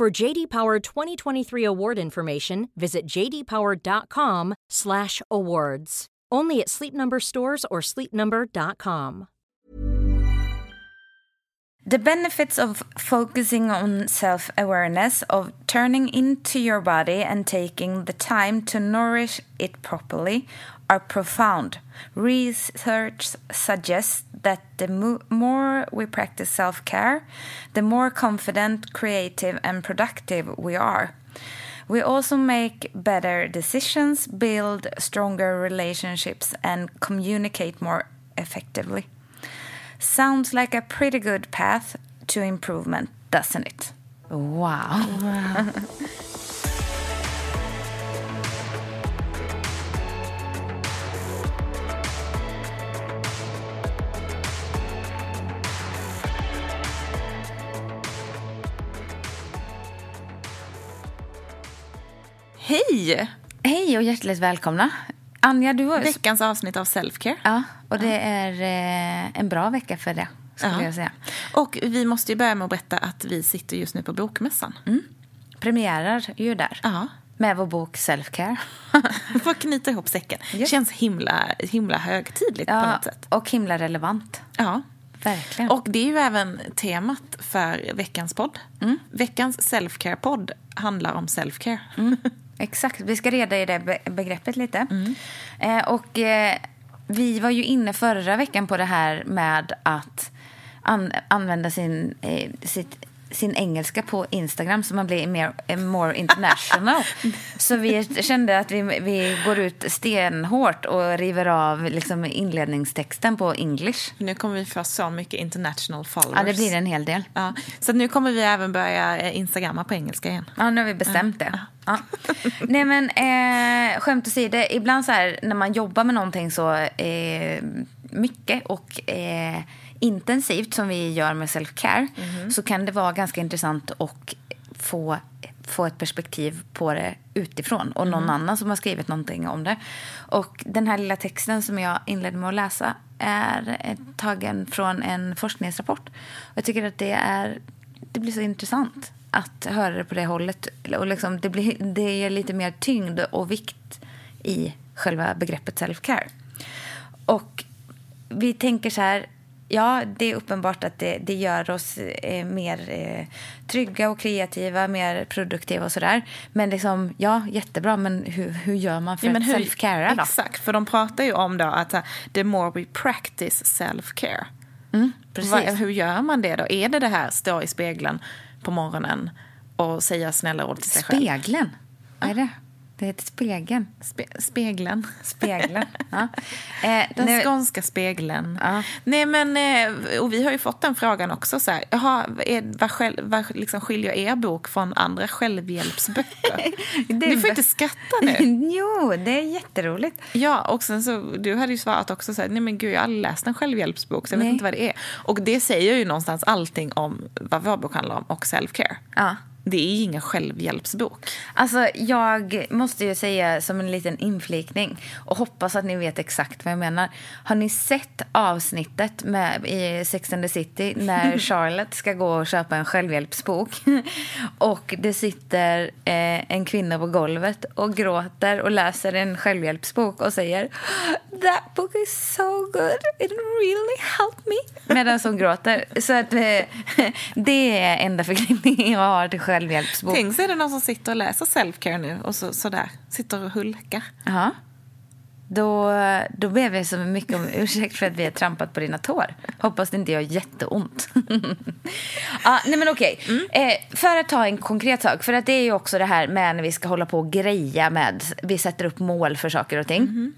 For JD Power 2023 award information, visit jdpower.com/awards. Only at Sleep Number stores or sleepnumber.com. The benefits of focusing on self awareness, of turning into your body and taking the time to nourish it properly, are profound. Research suggests that the mo- more we practice self care, the more confident, creative, and productive we are. We also make better decisions, build stronger relationships, and communicate more effectively. Sounds like a pretty good path to improvement, doesn't it? Wow. Hej! Hej och hjärtligt välkomna. Anja, du har... Veckans avsnitt av Selfcare. Ja, och det är eh, en bra vecka för det, skulle Ja. jag säga. Och vi måste ju börja med att berätta att vi sitter just nu på Bokmässan. Premiärar ju där. Ja. Med vår bok Self-Care. För att knyta ihop säcken. Yes. Känns himla, himla högtidligt på Ja, något sätt. och himla relevant. Ja. Verkligen. Och det är ju även temat för veckans podd. Veckans Selfcare-podd handlar om selfcare. Exakt, vi ska reda i det be- begreppet lite. Eh, och eh, vi var ju inne förra veckan på det här med att an- använda sin, eh, sitt, sin engelska på Instagram så man blir mer, eh, more international. så vi kände att vi, vi går ut stenhårt och river av liksom, inledningstexten på English. Nu kommer vi få så mycket international followers. Ja, det blir en hel del. Ja, så nu kommer vi även börja eh, instagramma på engelska igen. Ja, nu har vi bestämt det. Ja. Nej, men eh, skämt åsido, ibland så här när man jobbar med någonting så eh, mycket och eh, intensivt som vi gör med self-care så kan det vara ganska intressant att få, få ett perspektiv på det utifrån och någon annan som har skrivit någonting om det. Och den här lilla texten som jag inledde med att läsa är tagen från en forskningsrapport. Och jag tycker att det är det blir så intressant att höra det på det hållet. Och liksom, det, blir, det ger lite mer tyngd och vikt i själva begreppet self-care. Och vi tänker så här, ja, det är uppenbart att det, det gör oss eh, mer eh, trygga och kreativa, mer produktiva och sådär. Men liksom, ja, jättebra, men hur, hur gör man för Ja, att då? Exakt, för de pratar ju om då att uh, the more we practice self-care. Mm, precis. Vad- hur gör man det då? Är det det här stå i spegeln på morgonen och säga snälla ord till sig själv? Spegeln, vad är det? Det heter spegeln. Spe spegeln. Spegeln, ja. Eh, Den nu- skånska spegeln. Ja. Nej, men, eh, och vi har ju fått den frågan också. Så här, jaha, är, vad, själv, vad liksom skiljer er bok från andra självhjälpsböcker? Du får inte skratta nu. jo, det är jätteroligt. Ja, och sen så, du hade ju svarat också så här, nej men gud jag har aldrig läst en självhjälpsbok så jag Nej. vet inte vad det är. Och det säger ju någonstans allting om vad vår bok handlar om och self-care. Ja. Det är ingen självhjälpsbok. Alltså, jag måste ju säga som en liten inflikning och hoppas att ni vet exakt vad jag menar. Har ni sett avsnittet med, i Sex and the City när Charlotte ska gå och köpa en självhjälpsbok och det sitter eh, en kvinna på golvet och gråter och läser en självhjälpsbok och säger That book is so good, it really helped me. Medan hon gråter. Så att, eh, det är enda förknippningen jag har till självhjälpsbok. Tänk så är det någon som sitter och läser self-care nu och så, sådär, sitter och hulkar. Ja. Då, då ber vi så mycket om ursäkt för att vi har trampat på dina tår. Hoppas det inte gör jätteont. ja, nej men okej. Eh, för att ta en konkret sak. För att det är ju också det här med när vi ska hålla på och greja med. Vi sätter upp mål för saker och ting.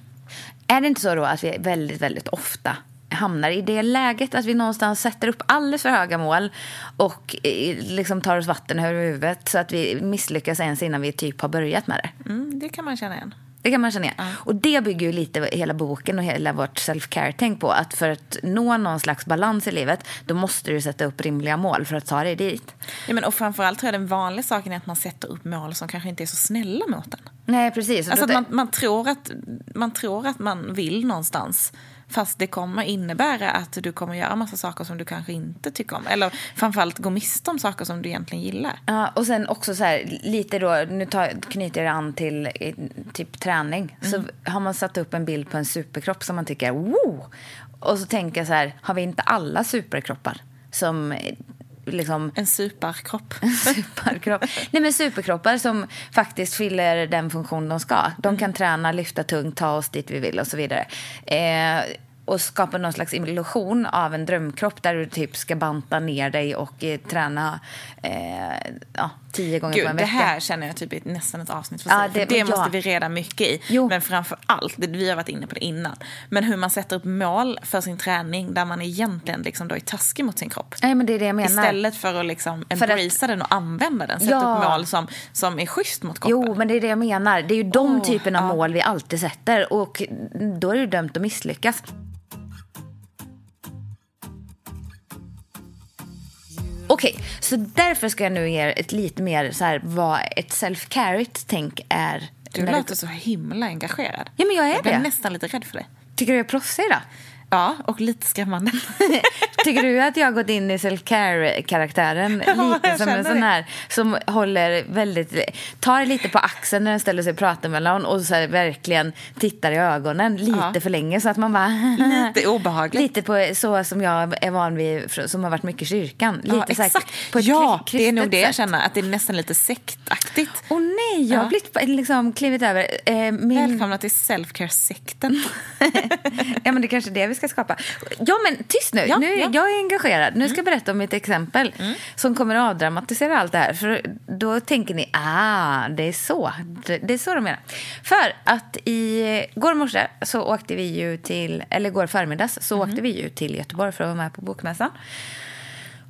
Är det inte så då att vi väldigt, väldigt ofta hamnar i det läget att vi någonstans sätter upp alldeles för höga mål och eh, liksom tar oss vatten över huvudet så att vi misslyckas ens innan vi typ har börjat med det. Mm, det kan man känna igen. Det kan man känna igen. Och det bygger ju lite hela boken och hela vårt self-care-tänk på. Att för att nå någon slags balans i livet, då måste du sätta upp rimliga mål för att ta dig dit. Ja, men, och framförallt tror jag den vanliga saken är att man sätter upp mål som kanske inte är så snälla mot en. Nej, precis. Alltså att man, man, tror att, man tror att man vill någonstans. Fast det kommer innebära att du kommer göra massa saker som du kanske inte tycker om. Eller framförallt gå miste om saker som du egentligen gillar. Ja, och sen också så här, lite då, nu tar, knyter jag an till typ träning. Mm. Så har man satt upp en bild på en superkropp som man tycker, wow! Och så tänker jag så här, har vi inte alla superkroppar? Som Liksom, en superkropp. En superkropp. Nej, men superkroppar som faktiskt fyller den funktion de ska. De mm. kan träna, lyfta tungt, ta oss dit vi vill och så vidare. Eh, och skapa någon slags illusion av en drömkropp där du typ ska banta ner dig och eh, träna eh, ja, tio gånger Gud, på en vecka. Det här känner jag typ är nästan ett avsnitt för sig. Ja, det, det måste vi reda mycket i. Jo. Men framför allt, vi har varit inne på det innan, men hur man sätter upp mål för sin träning där man egentligen liksom då är taskig mot sin kropp. Nej, men det är det jag menar. Istället för att liksom embracea den och använda den. Sätta ja. upp mål som, som är schysst mot kroppen. Jo, men det är det jag menar. Det är ju de oh, typerna av ja. mål vi alltid sätter och då är det dömt att misslyckas. Så därför ska jag nu ge er ett lite mer så här, vad ett self-carrot-tänk är. Du låter så himla engagerad. Ja, men jag är jag det. Jag blir nästan lite rädd för dig. Tycker du jag är proffsig då? Ja, och lite skrämmande. Tycker du att jag har gått in i self-care-karaktären? Ja, lite som en sån här som håller väldigt, tar lite på axeln när den ställer sig och pratar med någon och så verkligen tittar i ögonen lite ja. för länge så att man bara... lite obehagligt. Lite på så som jag är van vid, som har varit mycket i kyrkan. Lite ja, exakt. Här, på ja, det är nog det jag känner, att det är nästan lite sektaktigt. Åh oh, nej, jag har ja. blivit, liksom klivit över. Eh, min... Välkomna till self-care-sekten. ja, men det är kanske är det vi ska skapa. Ja, men tyst nu. Ja, nu ja. Jag är engagerad. Nu ska jag berätta om mitt exempel mm. som kommer att avdramatisera allt det här. För då tänker ni, ah, det är så. Det är så de menar. För att i går morse så åkte vi ju till, eller går förmiddags så mm. åkte vi ju till Göteborg för att vara med på Bokmässan.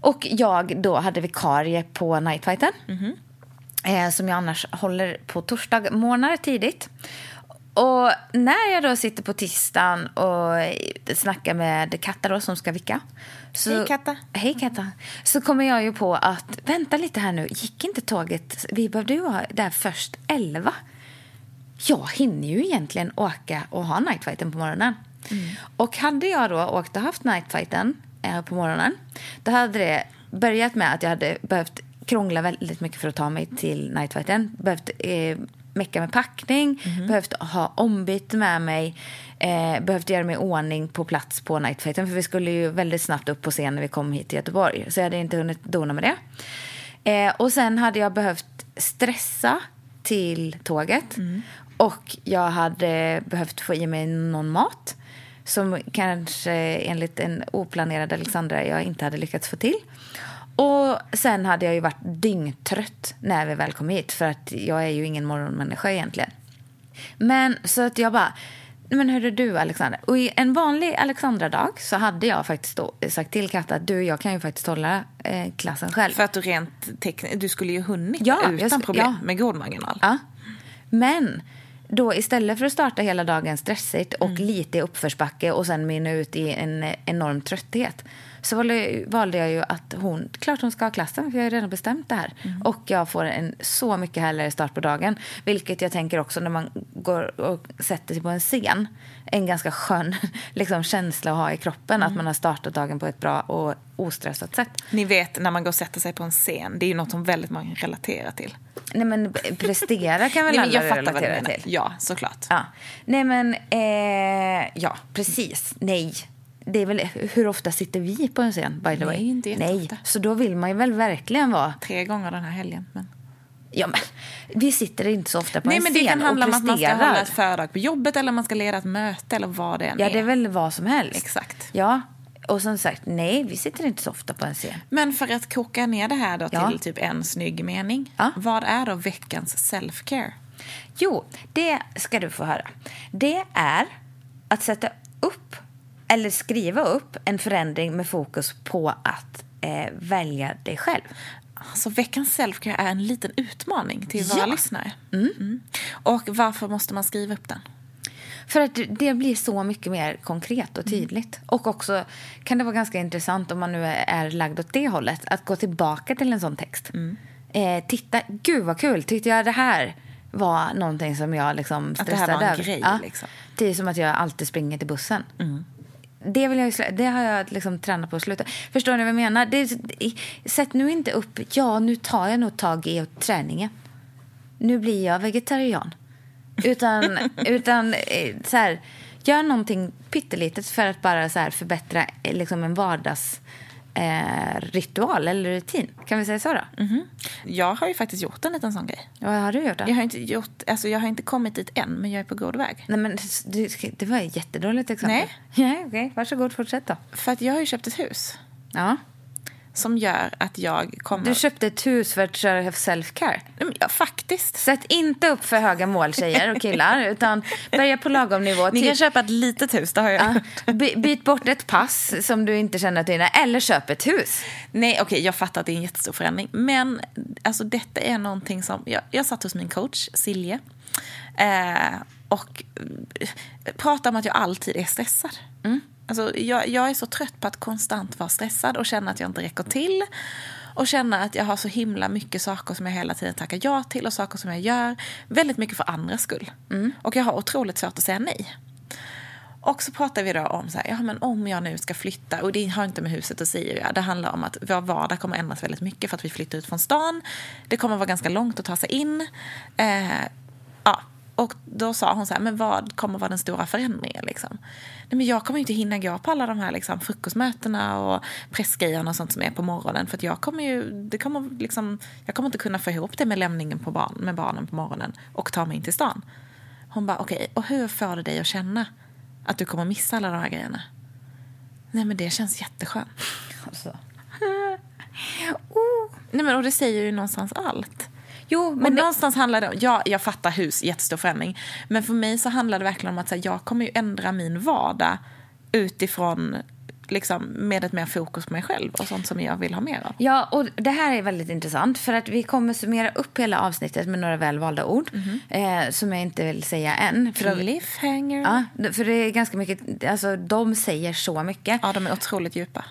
Och jag då hade vikarie på Nightfighten. Mm. Eh, som jag annars håller på torsdag morgnar tidigt. Och när jag då sitter på tisdagen och snackar med Katta då, som ska vicka. Så, hej Katta. Hej Katta. Så kommer jag ju på att, vänta lite här nu, gick inte tåget, vi behövde ju vara där först 11. Jag hinner ju egentligen åka och ha nightfighten på morgonen. Mm. Och hade jag då åkt och haft nightfighten eh, på morgonen, då hade det börjat med att jag hade behövt krångla väldigt mycket för att ta mig till nightfighten. Behövt eh, mecka med packning, mm. behövt ha ombyte med mig, eh, behövt göra mig ordning på plats på nightfighten för vi skulle ju väldigt snabbt upp på scen när vi kom hit till Göteborg så jag hade inte hunnit dona med det. Eh, och sen hade jag behövt stressa till tåget mm. och jag hade behövt få i mig någon mat som kanske enligt en oplanerad Alexandra jag inte hade lyckats få till. Och sen hade jag ju varit dyngtrött när vi väl kom hit för att jag är ju ingen morgonmänniska egentligen. Men så att jag bara, men hörru du Alexandra. Och i en vanlig Alexandra-dag så hade jag faktiskt då sagt till Katta att du, jag kan ju faktiskt hålla eh, klassen själv. För att du rent tekniskt, du skulle ju hunnit ja, utan jag, problem ja. med god marginal. Ja. Men då istället för att starta hela dagen stressigt och mm. lite uppförsbacke och sen mynna ut i en enorm trötthet så valde jag ju att hon, klart hon ska ha klassen för jag har redan bestämt det här. Mm. Och jag får en så mycket härligare start på dagen. Vilket jag tänker också när man går och sätter sig på en scen. En ganska skön liksom, känsla att ha i kroppen. Mm. Att man har startat dagen på ett bra och ostressat sätt. Ni vet när man går och sätter sig på en scen. Det är ju något som väldigt många relaterar till. Nej men prestera kan väl alla relatera till? Ja, såklart. Ja. Nej men, eh, ja precis. Nej det är väl, hur ofta sitter vi på en scen, by the way? Nej, inte Nej, så då vill man ju väl verkligen vara... Tre gånger den här helgen. Men... Ja, men vi sitter inte så ofta på Nej, en scen Nej, men det kan handla om att man ska hålla ett föredrag på jobbet eller man ska leda ett möte eller vad det än är. Ja, det är väl vad som helst. Exakt. Ja, och som sagt, nej, vi sitter inte så ofta på en scen. Men för att koka ner det här då till ja. typ en snygg mening. Ja. Vad är då veckans self-care? Jo, det ska du få höra. Det är att sätta upp eller skriva upp en förändring med fokus på att eh, välja dig själv. Alltså veckans selfcare är en liten utmaning till våra Ja. lyssnare. Mm. Och varför måste man skriva upp den? För att det blir så mycket mer konkret och tydligt. Och också kan det vara ganska intressant om man nu är, lagd åt det hållet att gå tillbaka till en sån text. Eh, titta, gud vad kul, tyckte jag det här var någonting som jag liksom Att det här stressade var en över. grej, Ja. liksom. Det är som att jag alltid springer till bussen. Det, vill jag, det har jag liksom tränat på att sluta. Förstår ni vad jag menar? Det, sätt nu inte upp, ja nu tar jag nog tag i träningen. Nu blir jag vegetarian. Utan, utan eh, så här, gör någonting pyttelitet för att bara så här förbättra eh, liksom en vardags eh, ritual eller rutin. Kan vi säga så då? Jag har ju faktiskt gjort en liten sån grej. Vad har du gjort då? Jag har inte, gjort, alltså jag har inte kommit dit än, men jag är på god väg. Nej, men det, det var ett jättedåligt exempel. Nej. Nej, okej. Varsågod, fortsätt då. För att jag har ju köpt ett hus Ja. Som gör att jag kommer... Du köpte ett hus för att köra self-care. Ja, faktiskt. Sätt inte upp för höga mål, tjejer och killar, utan börja på lagom nivå. Ni Typ- kan köpa ett litet hus, det har jag Ja, by- byt bort ett pass som du inte känner att du är inne eller köp ett hus. Nej, okej, jag fattar att det är en jättestor förändring. Men alltså, detta är någonting som... Jag, jag satt hos min coach, Silje, eh, och eh, pratade om att jag alltid är stressad. Alltså, jag, jag är så trött på att konstant vara stressad och känna att jag inte räcker till. Och känna att jag har så himla mycket saker som jag hela tiden tackar ja till och saker som jag gör. Väldigt mycket för andras skull. Och jag har otroligt svårt att säga nej. Och så pratar vi då om så här, ja, men om jag nu ska flytta, och det har inte med huset att säga, det handlar om att vår vardag kommer ändras väldigt mycket för att vi flyttar ut från stan. Det kommer vara ganska långt att ta sig in. Eh, ja. Och då sa hon så här, men vad kommer vara den stora förändringen? Liksom? Men jag kommer inte hinna gå på alla de här liksom, frukostmötena och pressgrejerna och sånt som är på morgonen. För jag kommer ju, det kommer liksom, jag kommer inte kunna få ihop det med lämningen på barn, med barnen på morgonen och ta mig in till stan. Hon bara, okej, och hur får det dig att känna att du kommer missa alla de här grejerna? Nej men det känns jätteskönt. Alltså. Nej men och det säger ju någonstans allt. Jo, Men det, någonstans handlar det om, ja jag fattar hus, jättestor förändring. Men för mig så handlar det verkligen om att här, jag kommer ju ändra min vardag utifrån, liksom med ett mer fokus på mig själv och sånt som jag vill ha mer av. ja, och det här är väldigt intressant för att vi kommer summera upp hela avsnittet med några välvalda ord eh, som jag inte vill säga än. För, de, Cliffhanger. ja, för det är ganska mycket, alltså de säger så mycket. Ja, de är otroligt djupa.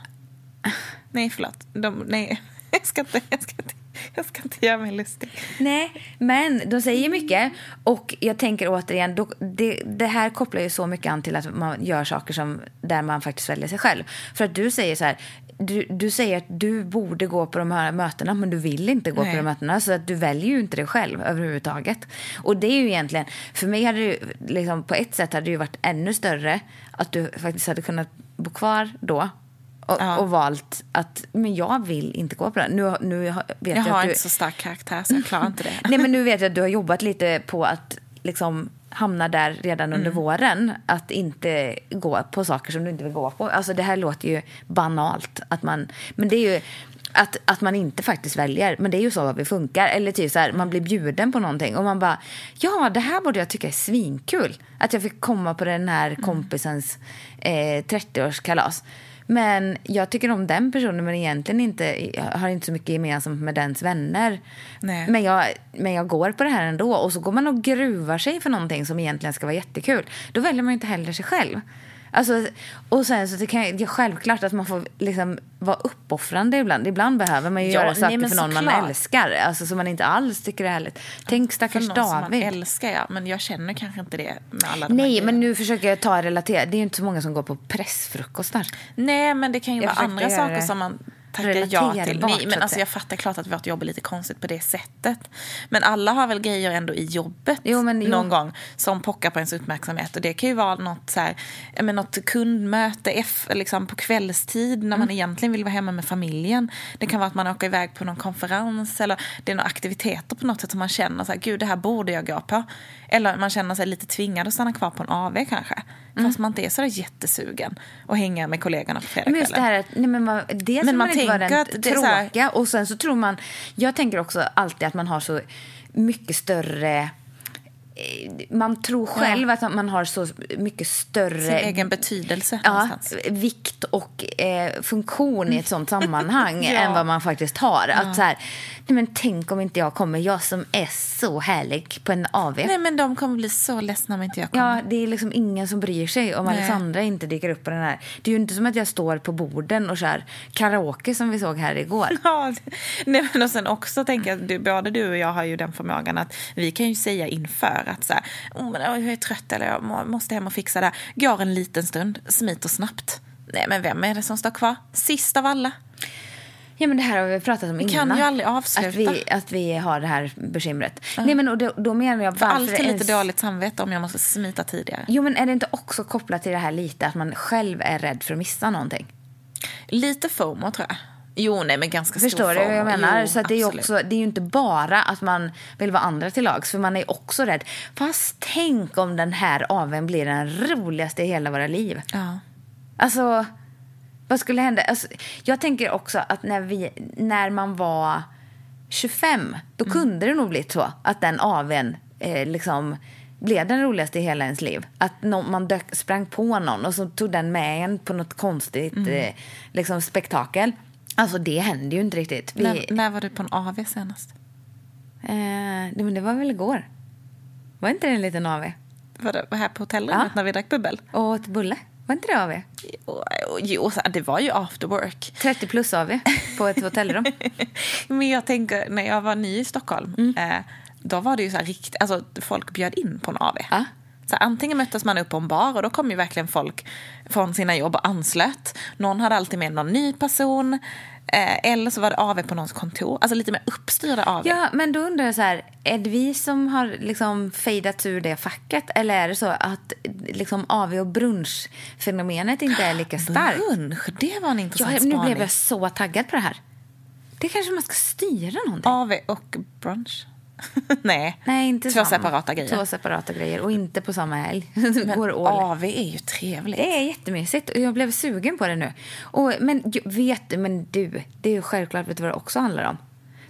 Nej, förlåt. De, nej, jag ska, inte, jag, ska inte, jag ska inte göra mig lustig. Nej, men de säger mycket. Och jag tänker återigen, då, det, det här kopplar ju så mycket an till att man gör saker som, där man faktiskt väljer sig själv. För att du säger så här, du, du säger att du borde gå på de här mötena men du vill inte gå Nej. på de mötena. Så att du väljer ju inte det själv överhuvudtaget. Och det är ju egentligen, för mig hade det liksom, på ett sätt hade det ju varit ännu större att du faktiskt hade kunnat bo kvar då. Och, Ja. och valt att, men jag vill inte gå på det. Nu, nu vet Jag jag, har att du, inte så stark karaktär så jag klarar inte det. Nej, men nu vet jag att du har jobbat lite på att liksom hamna där redan under våren. Att inte gå på saker som du inte vill gå på. Alltså det här låter ju banalt. Att man, men det är ju att, att man inte faktiskt väljer. Men det är ju så vi funkar. Eller typ så här, man blir bjuden på någonting och man bara, ja det här borde jag tycka är svinkul. Att jag fick komma på den här kompisens eh, 30-årskalas. Men jag tycker om den personen men egentligen inte, har inte så mycket gemensamt med dens vänner. Nej. Men jag, men jag går på det här ändå. Och så går man och gruvar sig för någonting som egentligen ska vara jättekul. Då väljer man inte heller sig själv. Alltså, och sen så jag det är självklart att man får liksom vara uppoffrande ibland. Ibland behöver man ju Ja, göra nej, saker men för någon man älskar. Alltså som man inte alls tycker är härligt. Tänk För stackars någon som man David. älskar jag, men jag känner kanske inte det med alla de Nej, men nu försöker jag ta relatera. Det är ju inte så många som går på pressfrukostar. Nej, men det kan ju Jag vara andra saker det som man tackar ja till. Nej, men alltså, jag fattar klart att vårt jobb är lite konstigt på det sättet. Men alla har väl grejer ändå i jobbet Jo, men jo. någon gång som pockar på ens uppmärksamhet. Och det kan ju vara något, så här, men något kundmöte F, liksom på kvällstid när man Mm. egentligen vill vara hemma med familjen. Det kan vara att man åker iväg på någon konferens eller det är några aktiviteter på något sätt som man känner så här, gud det här borde jag gå på. Eller man känner sig lite tvingad att stanna kvar på en AV kanske. Mm. Fast man inte är så jättesugen och hänga med kollegorna på Men just det fredagskvällen. här att, nej men man, dels Men man man inte tänker den att det tråkiga och sen så tror man, jag tänker också alltid att man har så mycket större man tror själv att man har så mycket större... Sin egen betydelse Ja, någonstans. vikt och eh, funktion i ett sånt sammanhang Ja. än vad man faktiskt har. Att så här, nej men tänk om inte jag kommer, jag som är så härlig på en AV. Nej, men de kommer bli så ledsna om inte jag kommer. Ja, det är liksom ingen som bryr sig om Nej. Alexandra inte dyker upp på den här. Det är ju inte som att jag står på borden och kör karaoke som vi såg här igår. Ja, nej, men och sen också tänker jag, både du och jag har ju den förmågan att vi kan ju säga inför att så här, oh, men jag är trött eller jag må- måste hem och fixa det. Går en liten stund, smiter snabbt. Nej, men vem är det som står kvar? Sist av alla. Ja, men det här har vi pratat om innan. kan ju aldrig avsluta. Att vi, att vi har det här bekymret. Nej, men och då, då menar jag För alltid ens- lite dåligt samvete om jag måste smita tidigare. Jo, men är det inte också kopplat till det här lite att man själv är rädd för att missa någonting? Lite FOMO tror jag. Jo, nej, men ganska Förstår stor du vad jag menar? Jo, så det, är absolut. också, det är ju inte bara att man vill vara andra till lags, för man är också rädd. Fast tänk om den här aveln blir den roligaste i hela våra liv. Ja. Alltså, vad skulle hända? Alltså, jag tänker också att när, vi, när man var 25, då Mm. kunde det nog bli så att den aveln eh, liksom blev den roligaste i hela ens liv. Att nå- man dök, sprang på någon och så tog den med en på något konstigt Mm. eh, liksom spektakel. Alltså det hände ju inte riktigt. Vi, När, när var du på en AV senast? eh, nej, men det var väl igår? Var inte det en liten AV? Var det här på hotellrummet Ja. när vi drack bubbel? Och åt bulle? Var inte det AV? Jo, jo, det var ju after work. 30 plus AV på ett hotellrum. Men jag tänker, när jag var ny i Stockholm, Mm. eh, då var det ju så här rikt, alltså folk bjöd in på en AV. Ja. Så antingen möttes man upp på en bar och då kom ju verkligen folk från sina jobb och anslöt. Någon hade alltid med någon ny person. Eh, eller så var det AV på någons kontor. Alltså lite mer uppstyrda AV. Ja, men då undrar jag så här, är det vi som har liksom fejdats ur det facket? Eller är det så att liksom AV och brunchfenomenet inte är lika starkt? Brunch, det var en intressant Ja, nu spaning. blev jag så taggad på det här. Det kanske man ska styra någonting. AV och brunch. Nej, Nej, inte två samma. separata grejer. Två separata grejer och inte på samma helg. Men går AV är ju trevligt. Det är jättemysigt och jag blev sugen på det nu. Och, men vet men du, det är ju självklart, vet du vad det också handlar om?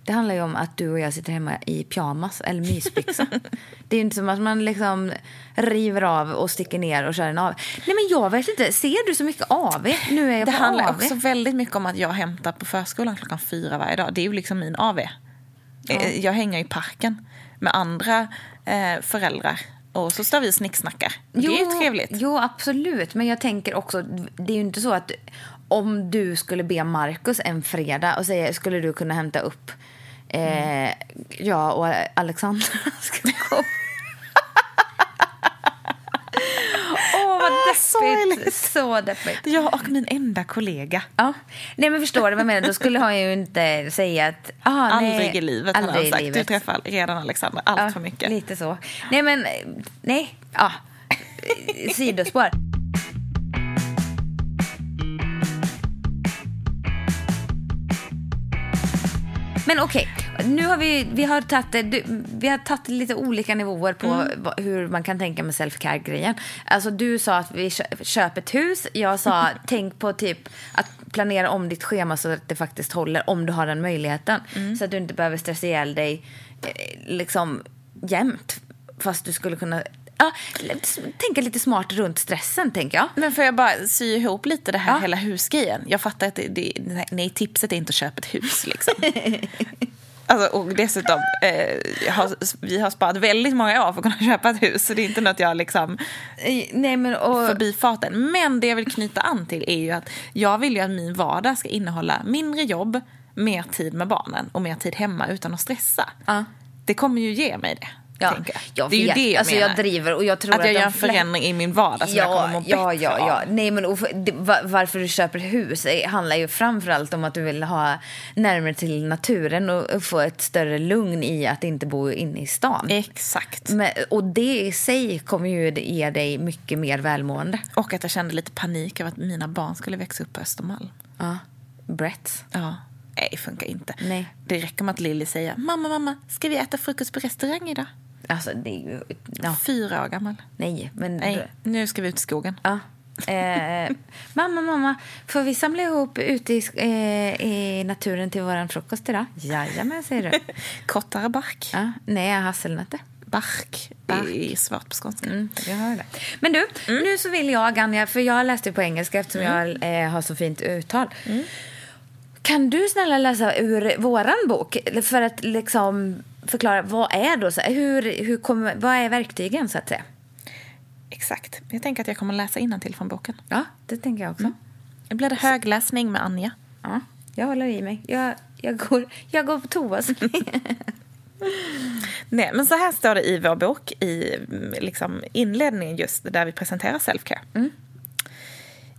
Det handlar ju om att du och jag sitter hemma i pyjamas eller mysbyxa. det är ju inte som att man liksom river av och sticker ner och kör en AV. Nej men jag vet inte, ser du så mycket AV? Nu är jag Det handlar AV. också väldigt mycket om att jag hämtar på förskolan klockan fyra varje dag. Det är ju liksom min AV. Eh, Jag hänger i parken med andra eh, föräldrar. Och så står vi och snicksnackar. Det är ju trevligt. Jo, absolut. Men jag tänker också, det är ju inte så att om du skulle be Markus en fredag och säga, skulle du kunna hämta upp eh, jag och Alexandra ska komma. Åh, vad deppigt. Så deppigt. Jag och min enda kollega. Ja. Nej, men förstår du vad jag menar? Då skulle han ju inte säga att... Ah, nej, Aldrig i livet aldrig han i sagt. Du träffar redan Alexandra allt Ja, för mycket. Lite så. Nej, men... Nej. Ja. Sidospår. Men okej, nu har vi, vi har tagit vi har tagit lite olika nivåer på Mm. hur man kan tänka med self-care-grejen. Alltså du sa att vi kö- köper ett hus. Jag sa tänk på typ att planera om ditt schema så att det faktiskt håller om du har den möjligheten. Mm. Så att du inte behöver stressa ihjäl dig eh, liksom jämt. Fast du skulle kunna ja, tänka lite smart runt stressen, tänker jag. Men får jag bara sy ihop lite det här Ja. hela husgrejen? Jag fattar att det, det, nej, tipset är inte att köpa ett hus liksom. Alltså, och dessutom, eh, har, vi har sparat väldigt många år för att kunna köpa ett hus. Så det är inte något jag liksom Nej, men och... förbi farten. Men det jag vill knyta an till är ju att jag vill ju att min vardag ska innehålla mindre jobb, mer tid med barnen och mer tid hemma utan att stressa. Ja. Det kommer ju ge mig det. Ja, jag. det är ju det jag alltså, menar. Jag driver och jag tror att jag gör en förändring i min vardag som jag kommer må ja, bättre ja, ja. av. Nej, men och det, va- varför du köper hus handlar ju framförallt om att du vill ha närmare till naturen och, och få ett större lugn i att inte bo inne i stan. Exakt. Men, och det i sig kommer ju ge dig mycket mer välmående. Och att jag kände lite panik över att mina barn skulle växa upp på Östermalm. Ja. Brett. Ja. Nej, det funkar inte. Nej. Det räcker med att Lilly säger mamma, mamma, ska vi äta frukost på restaurang idag? Alltså, det är ju... Ja, Fyra år gammal. nej, men... Nej, nu ska vi ut i skogen. Ja. Eh, mamma, mamma, får vi samla ihop ute i, eh, i naturen till våran frukost idag? Jajamän, säger du. Kortare bark. Ja, nej, hasselnötter. Bark, Bark. är svårt på skånska. Mm, jag hör det. Men du, nu så vill jag, Anja, för jag läste på engelska eftersom jag eh, har så fint uttal. Kan du snälla läsa ur våran bok för att liksom förklara vad är då, så hur, hur kommer, vad är verktygen så att säga? Exakt. Jag tänker att jag kommer läsa till från boken. Ja, det tänker jag också. Nu blir det högläsning med Anja. Ja, jag håller i mig. Jag, jag, går, jag går på toa. Nej, men så här står det i vår bok i mm, liksom, inledningen just där vi presenterar self-care.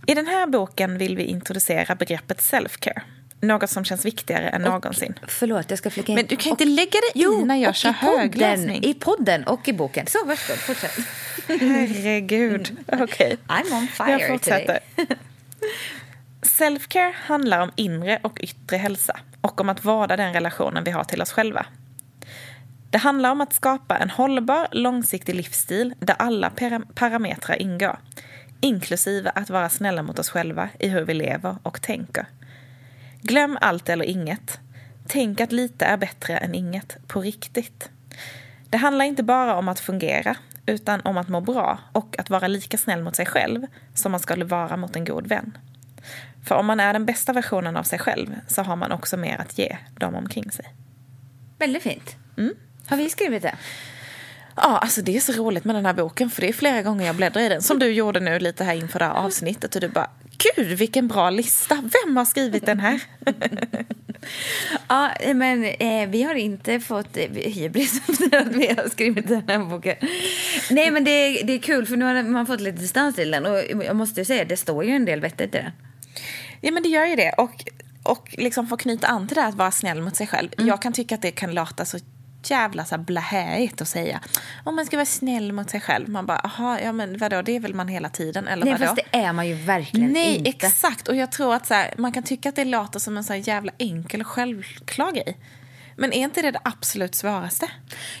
I den här boken vill vi introducera begreppet self-care. Något som känns viktigare än någonsin. Förlåt, jag ska flika in. Men du kan inte lägga dig i när jag och kör i podden, högläsning. I podden och i boken. Så, varsågod, fortsätt. Herregud. Okej. I'm on fire Jag fortsätter. Self-care handlar om inre och yttre hälsa och om att vårda den relationen vi har till oss själva. Det handlar om att skapa en hållbar, långsiktig livsstil där alla para- parametrar ingår, inklusive att vara snälla mot oss själva i hur vi lever och tänker. Glöm allt eller inget. Tänk att lite är bättre än inget, på riktigt. Det handlar inte bara om att fungera, utan om att må bra och att vara lika snäll mot sig själv som man skulle vara mot en god vän. För om man är den bästa versionen av sig själv så har man också mer att ge dem omkring sig. Väldigt fint. Mm. Har vi skrivit det? Ja, alltså det är så roligt med den här boken för det är flera gånger jag bläddrar i den. Som du gjorde nu lite här inför det här avsnittet och du bara Gud vilken bra lista, vem har skrivit den här? Ja, men eh, vi har inte fått eh, hybris efter att vi har skrivit den här boken. Nej, men det, är- det är kul för nu har man fått lite distans till den och jag måste säga, det står ju en del vettigt i den. Ja men det gör ju det och, och liksom få knyta an till det att vara snäll mot sig själv. Jag kan tycka att det kan låta så jävla så här blähigt att säga om man ska vara snäll mot sig själv. Man bara, aha, ja men vadå, det är väl man hela tiden eller Nej, vadå? fast det är man ju verkligen Nej, inte. exakt. Och jag tror att så här, man kan tycka att det låter som en så jävla enkel och självklar grej. Men är inte det det absolut svåraste?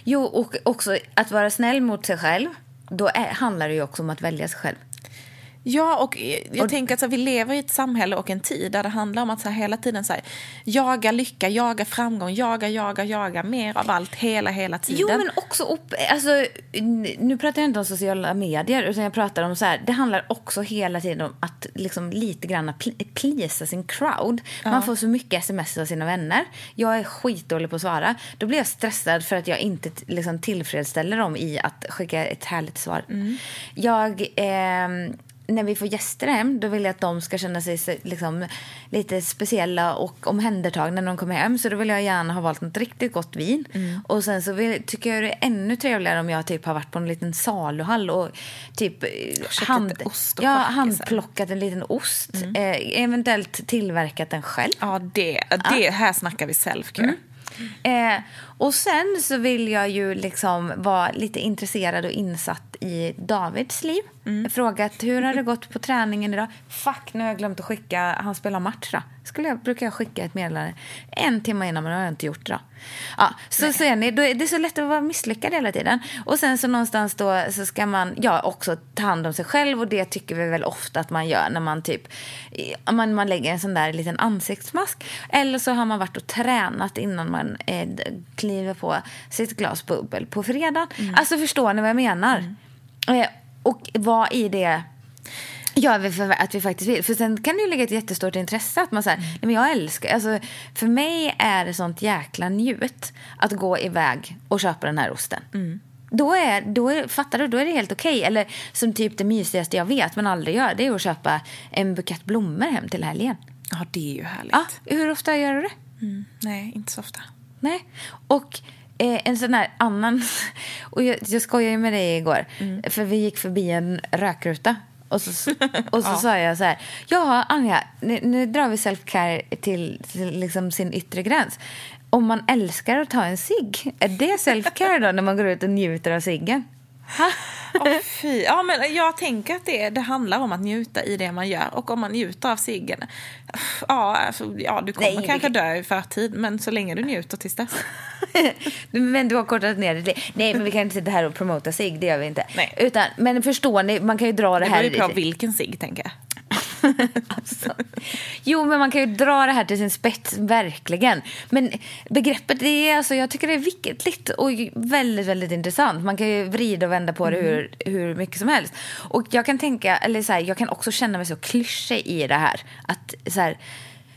Jo, och också att vara snäll mot sig själv, då är, handlar det ju också om att välja sig själv. Ja, och jag tänker att så här, vi lever i ett samhälle och en tid där det handlar om att så här, hela tiden så här, jaga lycka, jaga framgång, jaga, jaga, jaga mer av allt hela, hela tiden. Jo, men också upp, alltså, nu pratar jag inte om sociala medier, utan jag pratar om så här, det handlar också hela tiden om att liksom lite grann pl- pleasa sin crowd. Man får så mycket sms av sina vänner. Jag är skitdålig på att svara. Då blir jag stressad för att jag inte liksom, tillfredsställer dem i att skicka ett härligt svar. Jag... ehm, när vi får gäster hem, då vill jag att de ska känna sig liksom, lite speciella och omhändertagna när de kommer hem. Så då vill jag gärna ha valt något riktigt gott vin. Och sen så vill, tycker jag det är ännu trevligare om jag typ har varit på en liten saluhall och typ eh, köpt lite ost och ja, handplockat en liten ost. Eh, eventuellt tillverkat den själv. Ja, det, det här snackar vi self-care. Eh, och sen så vill jag ju liksom vara lite intresserad och insatt i Davids liv. Frågat hur har det gått på träningen idag? Fuck, nu har jag glömt att skicka, han spelar match då. Skulle jag, brukar jag skicka ett meddelande en timme innan, men det har jag inte gjort då. Ja, så ser ni, då är det är så lätt att vara misslyckad hela tiden. Och sen så någonstans då så ska man ja, också ta hand om sig själv och det tycker vi väl ofta att man gör när man typ man, man lägger en sån där liten ansiktsmask. Eller så har man varit och tränat innan man eh, kliver på sitt glas bubbel på fredag. Alltså förstår ni vad jag menar? Eh, och vad i det gör vi för att vi faktiskt vill. För sen kan det ju ligga ett jättestort intresse att man säger, nej men jag älskar, alltså för mig är det sånt jäkla njut att gå iväg och köpa den här osten. Då är, då är, fattar du, då är det helt okej. Eller som typ det mysigaste jag vet men aldrig gör, det är att köpa en bukett blommor hem till helgen. Ja, det är ju härligt. Ja, hur ofta gör du det? Nej, inte så ofta. Nej. Och eh, en sån här annan... Och jag, jag skojade ju med dig igår. För vi gick förbi en rökruta. Och så, och så sa jag så här. Ja, Anja, nu, nu drar vi self-care till, till liksom sin yttre gräns. Om man älskar att ta en cigg, är det self-care då när man går ut och njuter av ciggen? Åh, fy. Ja, men jag tänker att det, det handlar om att njuta i det man gör. Och om man njuter av ciggen, ja, alltså, ja du kommer Nej, kanske det- dö i förtid. Men så länge du njuter tills dess. Men du har kortat ner det. Nej, men vi kan inte sitta här och promota cigg, det gör vi inte. Nej. Utan, men förstår ni, man kan ju dra det, Det här... beror ju på vilken cigg, tänker jag. alltså. Jo, men man kan ju dra det här till sin spets, verkligen. Men begreppet, det är, alltså, jag tycker det är viktigt och väldigt, väldigt intressant. Man kan ju vrida och vända på det mm. hur, hur mycket som helst. Och jag kan tänka, eller så här, jag kan också känna mig så klyschig i det här. Att så här,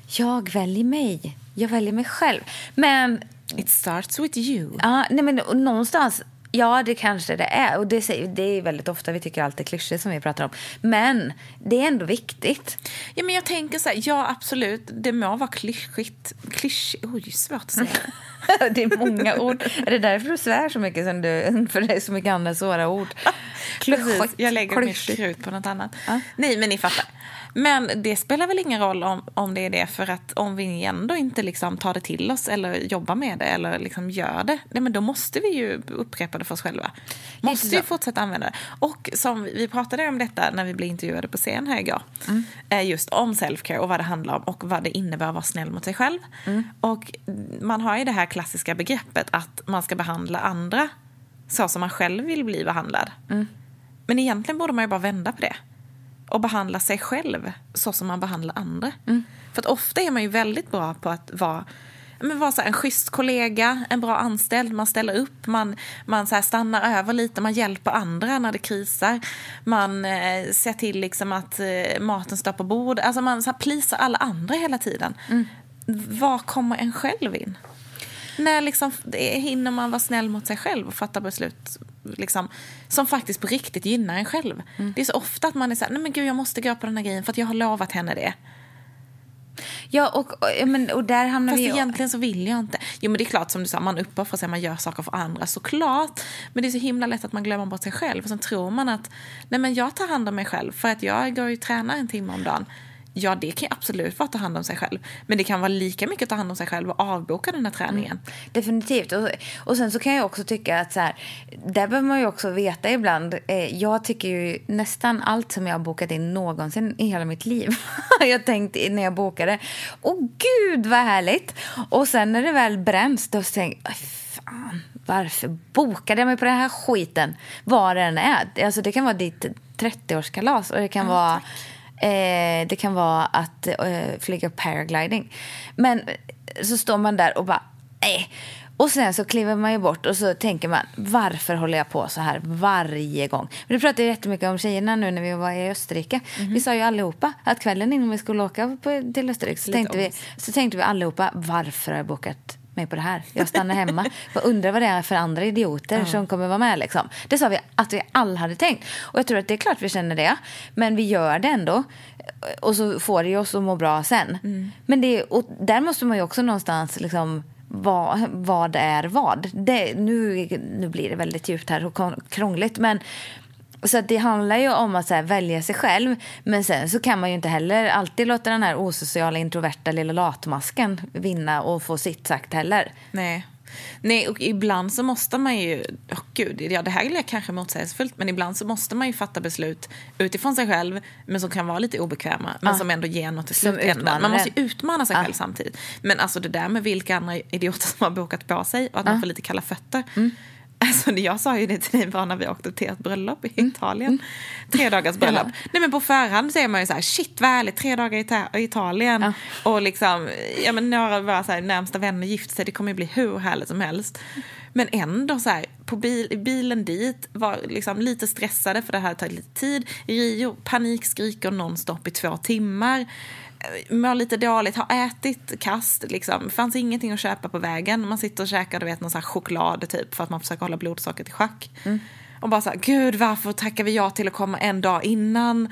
jag väljer mig. Jag väljer mig själv. Men... It starts with you. Ja, nej, men någonstans Ja, det kanske det är. Och det, det är väldigt ofta vi tycker allt är klyschor som vi pratar om. Men det är ändå viktigt. Ja, men jag tänker så här, ja absolut, det må vara klyschigt. Klysch... Oj, svårt att säga. det är många ord. Är det därför du svär så mycket? Som du, för det är så mycket andra svåra ord. Klyschigt. Jag lägger mitt krut på något annat. Ja. Nej, men ni fattar. Men det spelar väl ingen roll om, om det är det för att om vi ändå inte liksom tar det till oss eller jobbar med det eller liksom gör det, nej men då måste vi ju upprepa det för oss själva. Måste ju fortsätta använda det. Och som vi pratade om detta när vi blev intervjuade på scen här igår. Mm. Just om self-care och vad det handlar om och vad det innebär att vara snäll mot sig själv. Mm. Och man har ju det här klassiska begreppet att man ska behandla andra så som man själv vill bli behandlad. Mm. Men egentligen borde man ju bara vända på det och behandla sig själv så som man behandlar andra. Mm. För att ofta är man ju väldigt bra på att vara men vara så en schysst kollega, en bra anställd, man ställer upp, man, man så stannar över lite, man hjälper andra när det krisar. Man eh, ser till liksom att eh, maten står på bordet, alltså man så här, plisar alla andra hela tiden. Mm. Var kommer en själv in? När liksom, hinner man vara snäll mot sig själv och fatta beslut liksom, som faktiskt på riktigt gynnar en själv. Mm. Det är så ofta att man är så här, nej men gud jag måste gå på den här grejen för att jag har lovat henne det. Ja, och, och, men, och där hamnar Fast vi... egentligen så vill jag inte. Jo, men det är klart som du sa, man uppoffrar sig, man gör saker för andra, såklart. Men det är så himla lätt att man glömmer bort sig själv. Och sen tror man att, nej men jag tar hand om mig själv för att jag går och tränar en timme om dagen ja det kan absolut vara att ta hand om sig själv. Men det kan vara lika mycket att ta hand om sig själv och avboka den här träningen. Mm, definitivt. Och, och sen så kan jag också tycka att så här, där behöver man ju också veta ibland. Eh, jag tycker ju nästan allt som jag har bokat in någonsin i hela mitt liv. jag tänkt när jag bokade. Åh gud vad härligt! Och sen när det väl bränns då tänker jag fan, varför bokade jag mig på den här skiten? Vad det än är. Alltså det kan vara ditt 30-årskalas och det kan ja, vara tack Eh, det kan vara att eh, flyga paragliding. Men så står man där och bara, nej. Och sen så kliver man ju bort och så tänker man, varför håller jag på så här varje gång? Men det pratade jag jättemycket om tjejerna nu när vi var i Österrike. Mm -hmm. Vi sa ju allihopa att kvällen innan vi skulle åka på, till Österrike så tänkte, vi, så tänkte vi allihopa, varför har jag bokat mig på det här. Jag stannar hemma. Jag undrar vad det är för andra idioter mm. som kommer vara med. Liksom. Det sa vi att vi alla hade tänkt. Och jag tror att det är klart vi känner det. Men vi gör det ändå. Och så får det oss att må bra sen. Mm. Men det, och där måste man ju också någonstans liksom vad, vad är vad. Det, nu, nu blir det väldigt djupt här och krångligt. Men så det handlar ju om att här, välja sig själv. Men sen så kan man ju inte heller alltid låta den här osociala, introverta lilla latmasken vinna och få sitt sagt heller. Nej. Nej, och ibland så måste man ju... Oh, gud, ja, det här är kanske motsägelsefullt men ibland så måste man ju fatta beslut utifrån sig själv men som kan vara lite obekväma men ah. som ändå ger något i slutändan. Man måste ju utmana sig ah. själv samtidigt. Men alltså det där med vilka andra idioter som har bokat på sig och att ah. man får lite kalla fötter. Mm Alltså, jag sa ju det till dig bara när vi åkte till ett bröllop i mm. Italien. Mm. Tre dagars bröllop. Nej, men på förhand säger man ju så här, shit vad härligt, tre dagar i Italien. Ja. Och liksom, ja, men några av våra så här, närmsta vänner gifte sig, det kommer ju bli hur härligt som helst. Men ändå så här, på bil, bilen dit, var liksom lite stressade för det här tagit lite tid. Rio panikskriker nonstop i två timmar mår lite dåligt, har ätit kast. Liksom. fanns ingenting att köpa på vägen. Man sitter och käkar du vet, någon så choklad typ, för att man försöker hålla blodsockret i schack. Mm. Och bara så här, gud varför tackar vi ja till att komma en dag innan?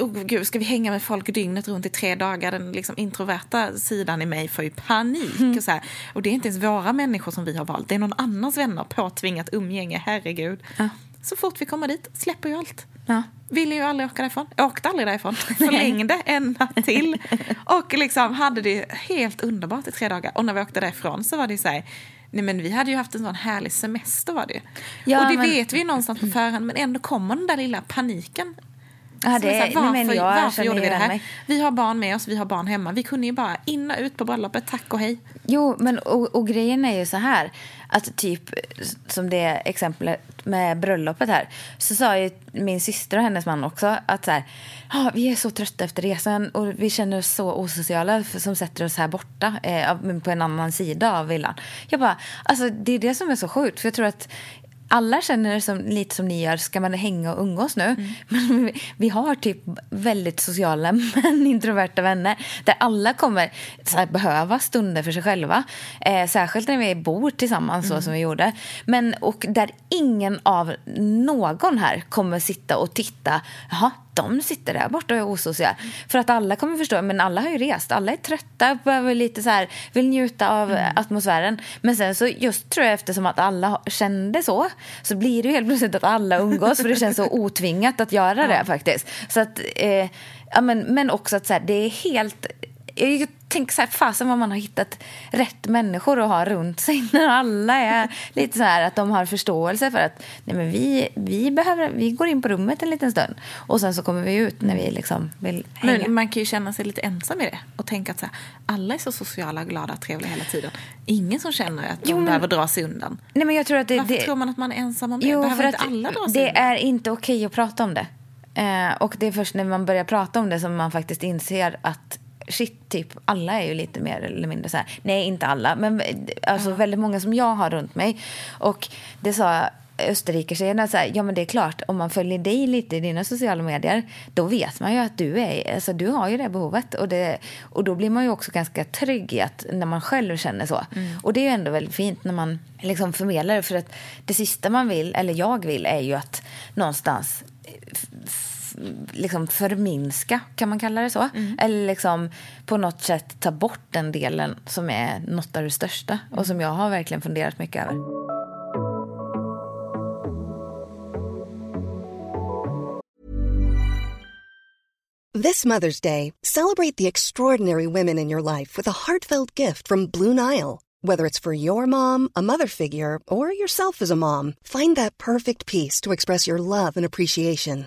Oh, gud, ska vi hänga med folk dygnet runt i tre dagar? Den liksom introverta sidan i mig får ju panik. Mm. Och, så här. och det är inte ens våra människor som vi har valt. Det är någon annans vänner, påtvingat umgänge, herregud. Ja. Så fort vi kommer dit släpper ju allt. Ja. Ville ju aldrig åka därifrån. Åkte aldrig därifrån. Förlängde en natt till. Och liksom hade det helt underbart i tre dagar. Och när vi åkte därifrån så var det så här, Nej, men vi hade ju haft en sån härlig semester var det ja, Och det men... vet vi någonstans på förhand men ändå kommer den där lilla paniken. Ja, Som det- här, men varför jag varför gjorde vi det här? mig. Vi har barn med oss, vi har barn hemma. Vi kunde ju bara in och ut på bröllopet, tack och hej. Jo, men och, och grejen är ju så här att typ som det exemplet med bröllopet här så sa ju min syster och hennes man också att så här, ah, vi är så trötta efter resan och vi känner oss så osociala som sätter oss här borta eh, på en annan sida av villan. Jag bara, alltså det är det som är så sjukt för jag tror att alla känner som, lite som ni gör, ska man hänga och umgås nu? Mm. Men vi, vi har typ väldigt sociala men introverta vänner där alla kommer här, behöva stunder för sig själva. Eh, särskilt när vi bor tillsammans Mm. så som vi gjorde. Men, och där ingen av någon här kommer sitta och titta. Jaha, de sitter där borta och är osociala. För att alla kommer förstå, men alla har ju rest. Alla är trötta, behöver lite så här, vill njuta av Mm. atmosfären. Men sen så just tror jag eftersom att alla kände så, så blir det ju helt plötsligt att alla umgås för det känns så otvingat att göra det faktiskt. Så att, eh, ja, men, men också att så här, det är helt jag tänker så här, fasen vad man har hittat rätt människor att ha runt sig när alla är lite så här att de har förståelse för att nej men vi, vi, behöver, vi går in på rummet en liten stund och sen så kommer vi ut när vi liksom vill hänga. Men man kan ju känna sig lite ensam i det och tänka att så här, alla är så sociala, glada trevliga hela tiden. Ingen som känner att de Jo, men- behöver dra sig undan. nej men jag tror att det, Varför det, tror man att man är ensam om det? Jo, behöver för att alla dra sig det undan? är inte okej att prata om det. Eh, och det är först när man börjar prata om det som man faktiskt inser att shit, typ alla är ju lite mer eller mindre så här. Nej, inte alla, men alltså väldigt många som jag har runt mig. Och det sa Österrike-tjejerna så här, ja men det är klart, om man följer dig lite i dina sociala medier, då vet man ju att du är, alltså du har ju det behovet. Och, det, och då blir man ju också ganska trygg i att, när man själv känner så. Och det är ju ändå väldigt fint när man liksom förmedlar det, för att det sista man vill, eller jag vill, är ju att någonstans liksom förminska, kan man kalla det så? Eller liksom på något sätt ta bort den delen som är något av det största och som jag har verkligen funderat mycket över. This Mother's Day, celebrate the extraordinary women in your life with a heartfelt gift from Blue Nile. Whether it's for your mom, a mother figure, or yourself as a mom, find that perfect piece to express your love and appreciation.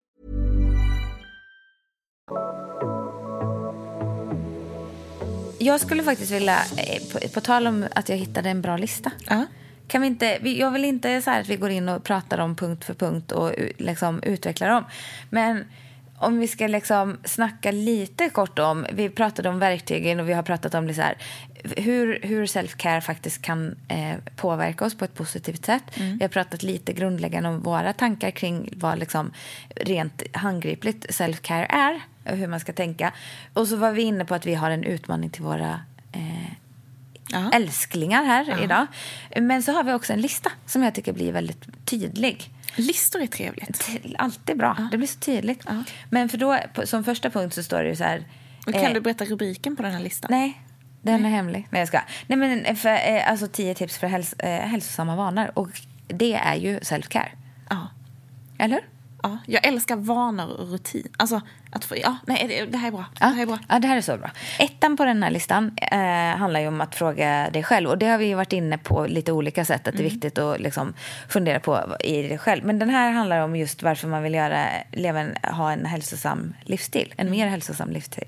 Jag skulle faktiskt vilja, eh, på, på tal om att jag hittade en bra lista. Ja. Kan vi inte, jag vill inte så här att vi går in och pratar om punkt för punkt och liksom utvecklar dem. Men om vi ska liksom snacka lite kort om, vi pratade om verktygen och vi har pratat om så här, hur, hur self-care faktiskt kan eh, påverka oss på ett positivt sätt. Vi har pratat lite grundläggande om våra tankar kring vad liksom rent handgripligt self-care är och hur man ska tänka. Och så var vi inne på att vi har en utmaning till våra eh, Ja. älsklingar här idag. Men så har vi också en lista som jag tycker blir väldigt tydlig. Listor är trevligt. Alltid bra. Det blir så tydligt. Men för då, som första punkt så står det ju så här... Och kan eh, du berätta rubriken på den här listan? Nej, den är hemlig. Nej, jag ska. Nej, men för, eh, alltså tio tips för häls eh, hälsosamma vanor. Och det är ju self-care. Ja. Eller hur? Ja. Jag älskar vanor och rutin. Alltså, att få, ja, nej, det, här är bra. Ja, Det här är bra. ja, det här är så bra. Ettan på den här listan eh, handlar ju om att fråga dig själv. Och det har vi varit inne på lite olika sätt. Att det är viktigt att liksom fundera på i dig själv. Men den här handlar om just varför man vill göra, leva en, ha en hälsosam livsstil. En mer hälsosam livsstil.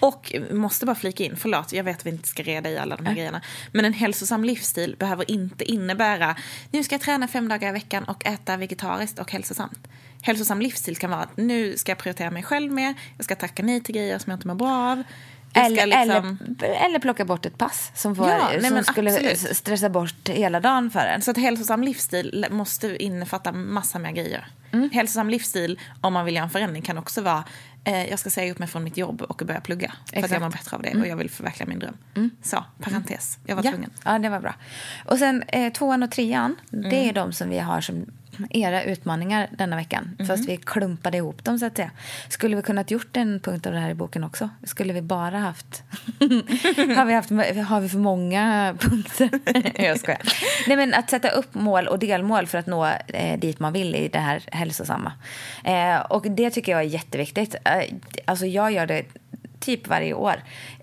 Och måste bara flika in, förlåt, jag vet att vi inte ska reda i alla de här grejerna. Men en hälsosam livsstil behöver inte innebära nu ska jag träna fem dagar i veckan och äta vegetariskt och hälsosamt. Hälsosam livsstil kan vara att nu ska jag prioritera mig själv mer, jag ska tacka nej till grejer som jag inte mår bra av. Eller, liksom- eller, eller plocka bort ett pass som, får, Ja, nej, som skulle absolut. stressa bort hela dagen för en. Så att hälsosam livsstil måste innefatta massa mer grejer. Mm. Hälsosam livsstil, om man vill göra en förändring, kan också vara eh, jag ska säga upp mig från mitt jobb och börja plugga. För att jag mår bättre av det och jag vill förverkliga min dröm. Så, parentes. Jag var Ja, tvungen. ja, det var bra. Och sen eh, tvåan och trean, det Mm. är de som vi har som era utmaningar denna veckan. Mhm. Fast vi klumpade ihop dem så att säga. Skulle vi kunnat gjort en punkt av det här i boken också? Skulle vi bara haft... har, vi haft har vi för många punkter? jag skojar. Nej, men att sätta upp mål och delmål för att nå eh, dit man vill i det här hälsosamma. Eh, och det tycker jag är jätteviktigt. Eh, alltså jag gör det typ varje år.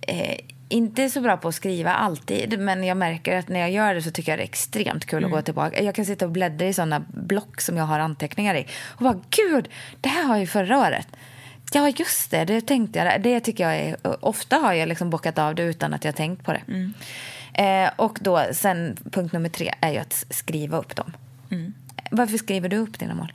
Eh, inte så bra på att skriva alltid, men jag märker att när jag gör det så tycker jag det är extremt kul att gå tillbaka. Jag kan sitta och bläddra i sådana block som jag har anteckningar i och bara gud, det här har jag ju förra året. Ja, just det, det tänkte jag. Det tycker jag är... Ofta har jag liksom bockat av det utan att jag har tänkt på det. Eh, och då, sen punkt nummer tre är ju att skriva upp dem. Varför skriver du upp dina mål?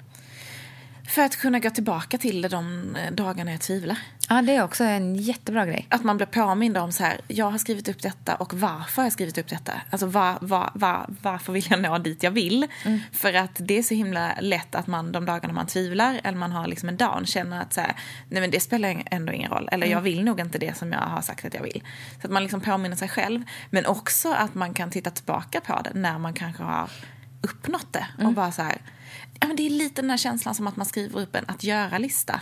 För att kunna gå tillbaka till det de eh, dagarna jag tvivlar. Ja, det är också en jättebra grej. Att man blir påmind om så här, jag har skrivit upp detta och varför har jag skrivit upp detta? Alltså var, var, var, varför vill jag nå dit jag vill? För att det är så himla lätt att man de dagarna man tvivlar eller man har liksom en down känner att så här, nej men det spelar ändå ingen roll. Eller jag vill nog inte det som jag har sagt att jag vill. Så att man liksom påminner sig själv. Men också att man kan titta tillbaka på det när man kanske har uppnått det. Och bara så här, men det är lite den här känslan som att man skriver upp en att göra-lista.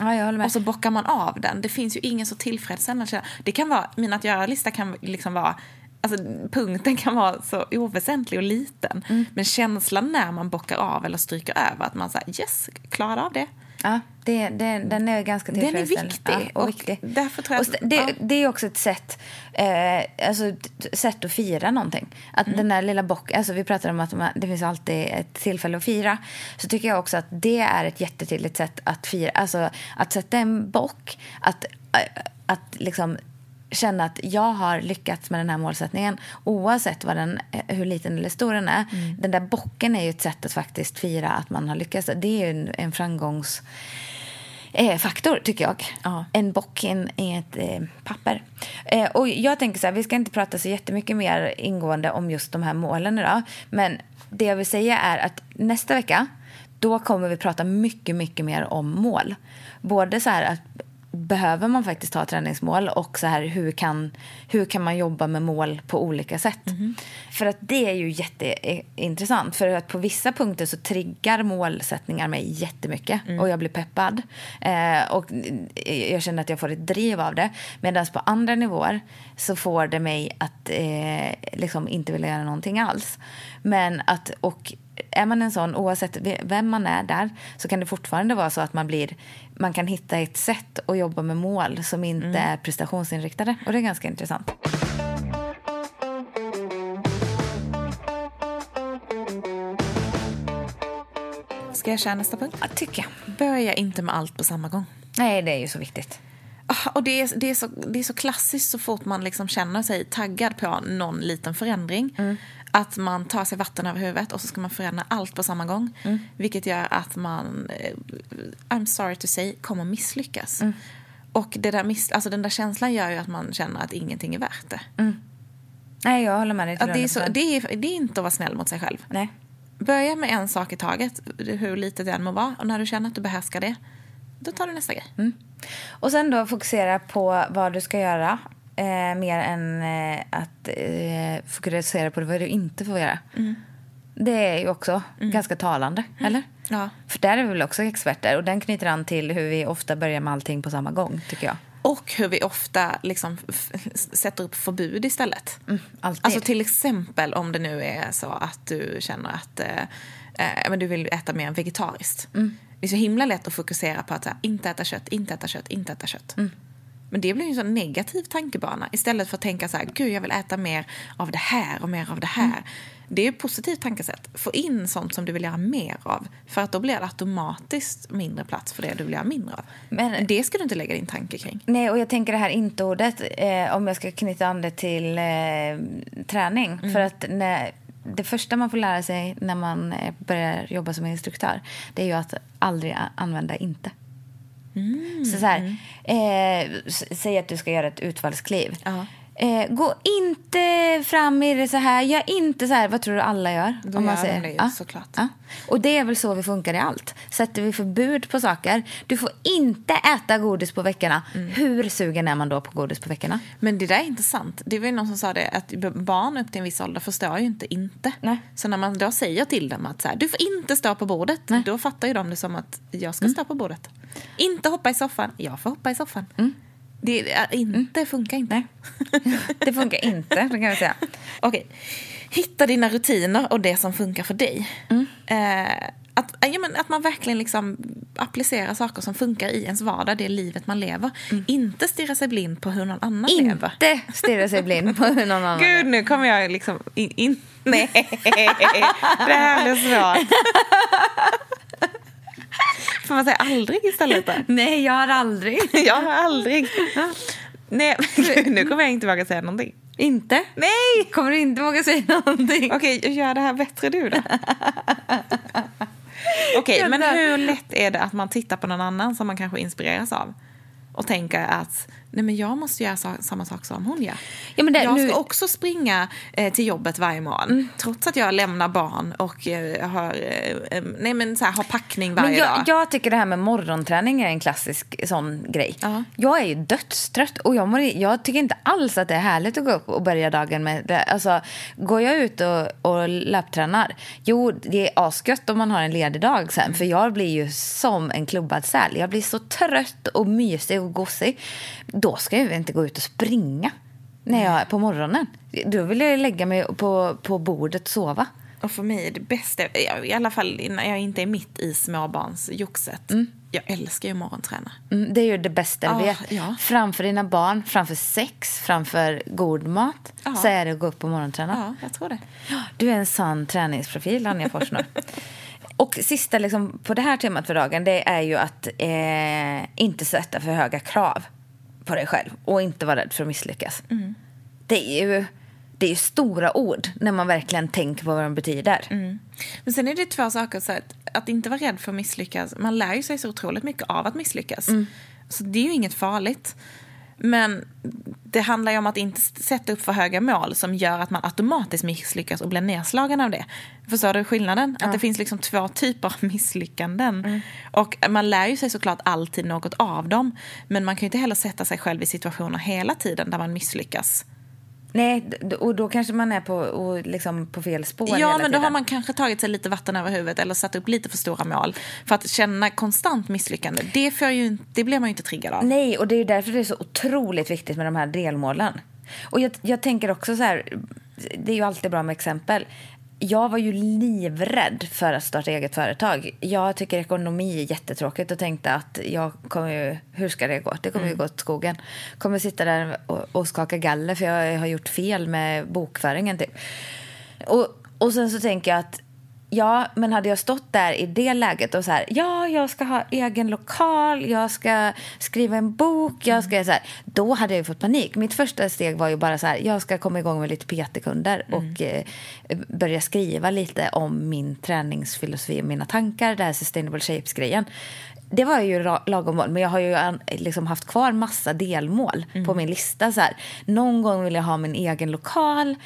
Ja. Och så bockar man av den. Det finns ju ingen så tillfredsställande. Det kan vara, min att göra-lista kan liksom vara Alltså, punkten kan vara så oväsentlig och liten. Mm. Men känslan när man bockar av eller stryker över att man säger yes, klarade av det. Ja, det, det, den är ganska Den är tillfredsställande. viktig, Ja, och och viktig. därför tror jag Och det, ja. det är också ett sätt, eh, alltså, sätt att fira någonting. Att Mm. den där lilla bock, alltså vi pratar om att de här- det finns alltid ett tillfälle att fira. Så tycker jag också att det är ett jättetydligt sätt att fira. Alltså att sätta en bock, att, eh, att liksom känna att jag har lyckats med den här målsättningen oavsett vad den, eh, hur liten eller stor den är. Mm. Den där bocken är ju ett sätt att faktiskt fira att man har lyckats. Det är ju en, en framgångs eh, faktor, tycker jag. Ja. En bock i ett eh, papper. Eh, och jag tänker så här, vi ska inte prata så jättemycket mer ingående om just de här målen idag. Men det jag vill säga är att nästa vecka, då kommer vi prata mycket, mycket mer om mål. Både så här att behöver man faktiskt ha träningsmål och så här, hur, kan, hur kan man jobba med mål på olika sätt? För att det är ju jätteintressant. För att på vissa punkter så triggar målsättningar mig jättemycket och jag blir peppad. Eh, och jag känner att jag får ett driv av det. Medan på andra nivåer så får det mig att eh, liksom inte vilja göra någonting alls. Men att, och är man en sån, oavsett vem man är där, så kan det fortfarande vara så att man blir man kan hitta ett sätt att jobba med mål som inte är prestationsinriktade. Och det är ganska intressant. Ska jag köra nästa punkt? Ja, tycker jag. Börja inte med allt på samma gång. Nej, det är ju så viktigt. Ah, Och det är, det, är så, det är så klassiskt så fort man liksom känner sig taggad på någon liten förändring. Att man tar sig vatten över huvudet och så ska man förändra allt på samma gång. Vilket gör att man, eh, I'm sorry to say, kommer misslyckas. Och det där miss, alltså den där känslan gör ju att man känner att ingenting är värt det. Nej, jag håller med dig. Att det, är så, 100%. det, är, det är inte att vara snäll mot sig själv. Nej. Börja med en sak i taget, hur litet det än må vara. Och när du känner att du behärskar det, då tar du nästa grej. Och sen då fokusera på vad du ska göra. Eh, mer än eh, att eh, fokusera på vad du inte får göra. Det är ju också ganska talande, eller? Ja. För där är vi väl också experter. Och den knyter an till hur vi ofta börjar med allting på samma gång, tycker jag. Och hur vi ofta liksom sätter upp förbud istället. alltid. Alltså till exempel om det nu är så att du känner att eh, eh, men du vill äta mer vegetariskt. Det är så himla lätt att fokusera på att här, inte äta kött, inte äta kött, inte äta kött. Men det blir ju en sån negativ tankebana istället för att tänka så här, gud jag vill äta mer av det här och mer av det här. Det är ett positivt tankesätt. Få in sånt som du vill göra mer av. För att då blir det automatiskt mindre plats för det du vill göra mindre av. Men- det ska du inte lägga din tanke kring. Nej, och jag tänker det här inte-ordet, eh, om jag ska knyta an det till eh, träning. För att när, det första man får lära sig när man eh, börjar jobba som instruktör, det är ju att aldrig använda inte. Så, så här, eh, s- säg att du ska göra ett utfallskliv. Ja. Eh, gå inte fram i det så här. Gör inte så här. Vad tror du alla gör? Då gör de det ju, såklart. Ja. Och det är väl så vi funkar i allt. Sätter vi förbud på saker. Du får inte äta godis på veckorna. Mm. Hur sugen är man då på godis på veckorna? Men det där är inte sant. Det var ju någon som sa det att barn upp till en viss ålder förstår ju inte inte. Nej. Så när man då säger till dem att så här, du får inte stå på bordet, då fattar ju de det som att jag ska stå på bordet. Inte hoppa i soffan, jag får hoppa i soffan. Det är, inte funkar inte. Det funkar inte, det kan vi säga. Okej. Hitta dina rutiner och det som funkar för dig. Eh, att, ja, men att man verkligen liksom applicerar saker som funkar i ens vardag, det livet man lever. Inte stirra sig blind på hur någon annan lever. Inte stirra sig blind på hur någon annan Gud, nu kommer jag liksom in... in. Nej, det här blir svårt. Får man säga aldrig istället då? Nej, jag har aldrig. Jag har aldrig. Nej, nu kommer jag inte våga säga någonting. Inte? Nej! Kommer du inte våga säga någonting? Okej, gör det här bättre du då. Okej, men hur lätt är det att man tittar på någon annan som man kanske inspireras av och tänker att nej men jag måste göra sa- samma sak som hon gör. Ja, men det- jag ska nu- också springa eh, till jobbet varje morgon trots att jag lämnar barn och eh, har, eh, nej men så här, har packning varje Men jag, dag. jag tycker det här med morgonträning är en klassisk sån grej. Ja. Jag är ju dödstrött och jag, mår, jag tycker inte alls att det är härligt att gå upp och börja dagen med det. Alltså, går jag ut och, och lapptränar, jo det är asgött om man har en ledig dag sen. För jag blir ju som en klubbad säl. Jag blir så trött och mysig och gosig. Då ska jag ju inte gå ut och springa när jag på morgonen. Då vill jag lägga mig på, på bordet och sova. Och för mig är det bästa, i alla fall när jag inte är mitt i småbarnsjoxet. Jag älskar ju morgonträna. Mm, det är ju det bästa vi Ja, vet. ja. Framför dina barn, framför sex, framför god mat. Ja. Så är det att gå upp och morgonträna. Ja, jag tror det. Du är en sann träningsprofil, Anja Forsnor. och sista liksom, på det här temat för dagen, det är ju att eh, inte sätta för höga krav på dig själv och inte vara rädd för att misslyckas. Mm. Det är ju det är ju stora ord när man verkligen tänker på vad de betyder. Men sen är det två saker. Så att, att inte vara rädd för att misslyckas. Man lär ju sig så otroligt mycket av att misslyckas. Så det är ju inget farligt. Men det handlar ju om att inte sätta upp för höga mål som gör att man automatiskt misslyckas och blir nedslagen av det. Förstår du skillnaden? Att det finns liksom två typer av misslyckanden. Och man lär ju sig såklart alltid något av dem. Men man kan ju inte heller sätta sig själv i situationer hela tiden där man misslyckas. Nej, och då kanske man är på, och liksom på fel spår Ja, men då tiden. har man kanske tagit sig lite vatten över huvudet eller satt upp lite för stora mål. För att känna konstant misslyckande, det, får ju, det blir man ju inte triggad av. Nej, och det är därför det är så otroligt viktigt med de här delmålen. Och jag, jag tänker också så här, det är ju alltid bra med exempel. Jag var ju livrädd för att starta eget företag. Jag tycker ekonomi är jättetråkigt och tänkte att jag kommer ju, hur ska det gå? Det kommer ju gå åt skogen. Kommer sitta där och, och skaka galler för jag har gjort fel med bokföringen typ. Och, och sen så tänker jag att Ja, men hade jag stått där i det läget och så här, ja, jag ska ha egen lokal, jag ska skriva en bok, jag ska så här, då hade jag fått panik. Mitt första steg var ju bara så här, jag ska komma igång med lite PT-kunder och eh, börja skriva lite om min träningsfilosofi och mina tankar, det här sustainable shapes-grejen. Det var ju lagom mål, men jag har ju liksom haft kvar massa delmål på min lista. Så här. Någon gång vill jag ha min egen lokal,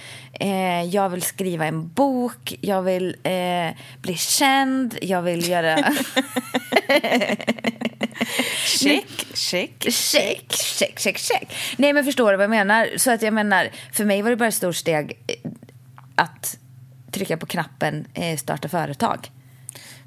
eh, jag vill skriva en bok, jag vill eh, bli känd, jag vill göra... Check, check. check, check, check, check. Nej, men förstår du vad jag menar? Så att jag menar, för mig var det bara ett stort steg eh, att trycka på knappen eh, starta företag.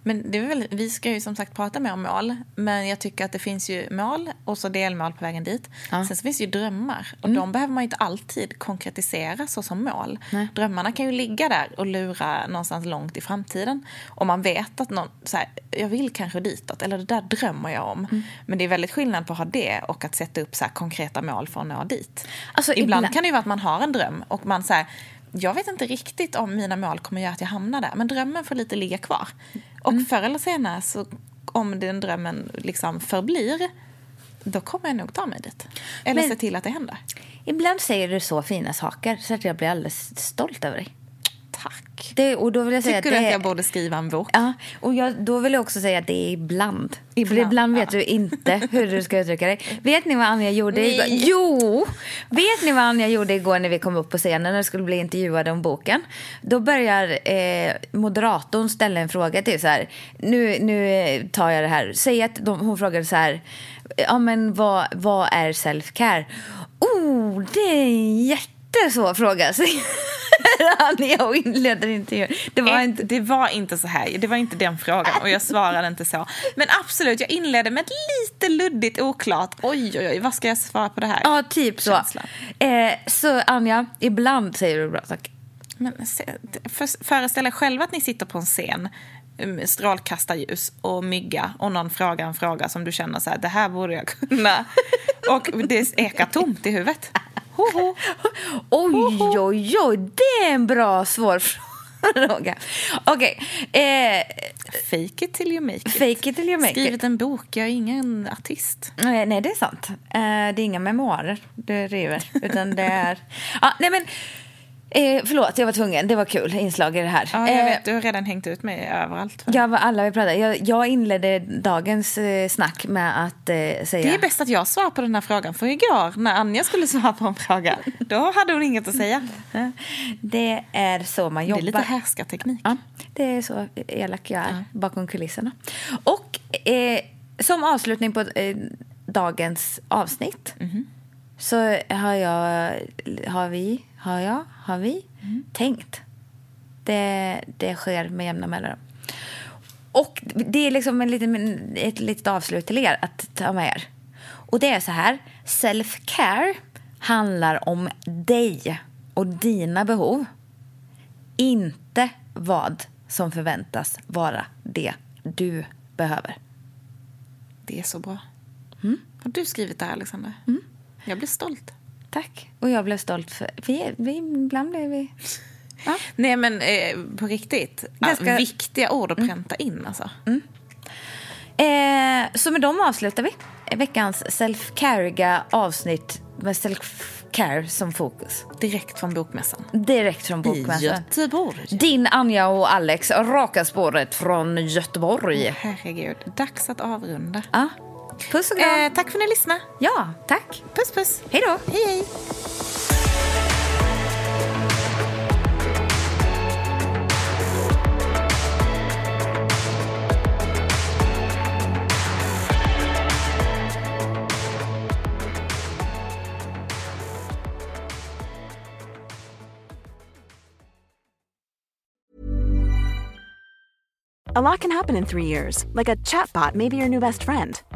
Men det är väl, vi ska ju som sagt prata mer om mål. Men jag tycker att det finns ju mål och så delmål på vägen dit. Sen så finns ju drömmar. Och de behöver man inte alltid konkretisera så som mål. Drömmarna kan ju ligga där och lura någonstans långt i framtiden. Och man vet att någon, så här, jag vill kanske ditåt. Eller det där drömmer jag om. Men det är väldigt skillnad på att ha det och att sätta upp så konkreta mål för att nå dit. Alltså, ibland ibland- kan det ju vara att man har en dröm och man så här, jag vet inte riktigt om mina mål kommer göra att jag hamnar där, men drömmen får lite ligga kvar. Och förr eller senare, så, om den drömmen liksom förblir, då kommer jag nog ta mig dit. Eller Men- se till att det händer. Ibland säger du så fina saker så att jag blir alldeles stolt över dig. Tack. Det, och då vill jag säga Tycker att du det, att jag borde skriva en bok? Ja, och jag, då vill jag också säga att det är ibland. Ibland, ibland vet ja. du inte hur du ska uttrycka dig. Vet ni vad Anja gjorde Nej. igår? Jo! Vet ni vad Anja gjorde igår när vi kom upp på scenen när vi skulle bli intervjuade om boken? Då börjar eh, moderatorn ställa en fråga till så här. Nu, nu eh, tar jag det här. Säg att de, hon frågade så här. Ja men vad, vad är self-care? Oh, det är en jättesvår fråga. och inleder intervjun. Det var Ett, inte... det var inte så här. Det var inte den frågan och jag svarade inte så. Men absolut, jag inledde med ett lite luddigt oklart. Oj, oj, oj, vad ska jag svara på det här? Ja, typ så. Eh, så Anja, ibland säger du bra saker. Men för, föreställ er själva att ni sitter på en scen med strålkastarljus och mygga och någon frågar en fråga som du känner så här, det här borde jag kunna. Och det ekar tomt i huvudet. Ho, ho. Oj, oj, oj, det är en bra svår fråga. Okej, eh, Fake it till you make it. fake it till you make it. Skrivit en bok, jag är ingen artist. Eh, nej, det är sant. Eh, det är inga memoarer du river, utan det är... Ja, nej, men... Eh, förlåt, jag var tvungen. Det var kul inslag i det här. Ja, jag Eh, vet, du har redan hängt ut mig överallt. Var alla vi pratade. Jag, jag inledde dagens eh, snack med att eh, säga... Det är bäst att jag svarar på den här frågan. För igår när Anja skulle svara på en fråga, då hade hon inget att säga. Det är så man Det jobbar. är lite härskarteknik. Ja, det är så elak jag är bakom kulisserna. Och eh, som avslutning på eh, dagens avsnitt så har jag, har vi, har jag, har vi tänkt. Det, det sker med jämna mellanrum. Och det är liksom en liten, ett litet avslut till er att ta med er. Och det är så här, self-care handlar om dig och dina behov. Inte vad som förväntas vara det du behöver. Det är så bra. Har du skrivit det här, Alexander? Jag blir stolt. Tack. Och jag blev stolt för... Vi, vi, ibland blir vi... Ja. Nej, men eh, på riktigt. Ganska- viktiga ord att pränta in, alltså. Eh, så med dem avslutar vi veckans self-cariga avsnitt med self-care som fokus. Direkt från Bokmässan. Direkt från I Bokmässan. Göteborg. Din Anja och Alex, raka spåret från Göteborg. Herregud, dags att avrunda. Ja. Puss och kram. Eh, tack för att ni lyssnade. Ja, tack. Puss, puss. Hej då. Hej, hej. A lot can happen in three years, like a chatbot may be your new best friend.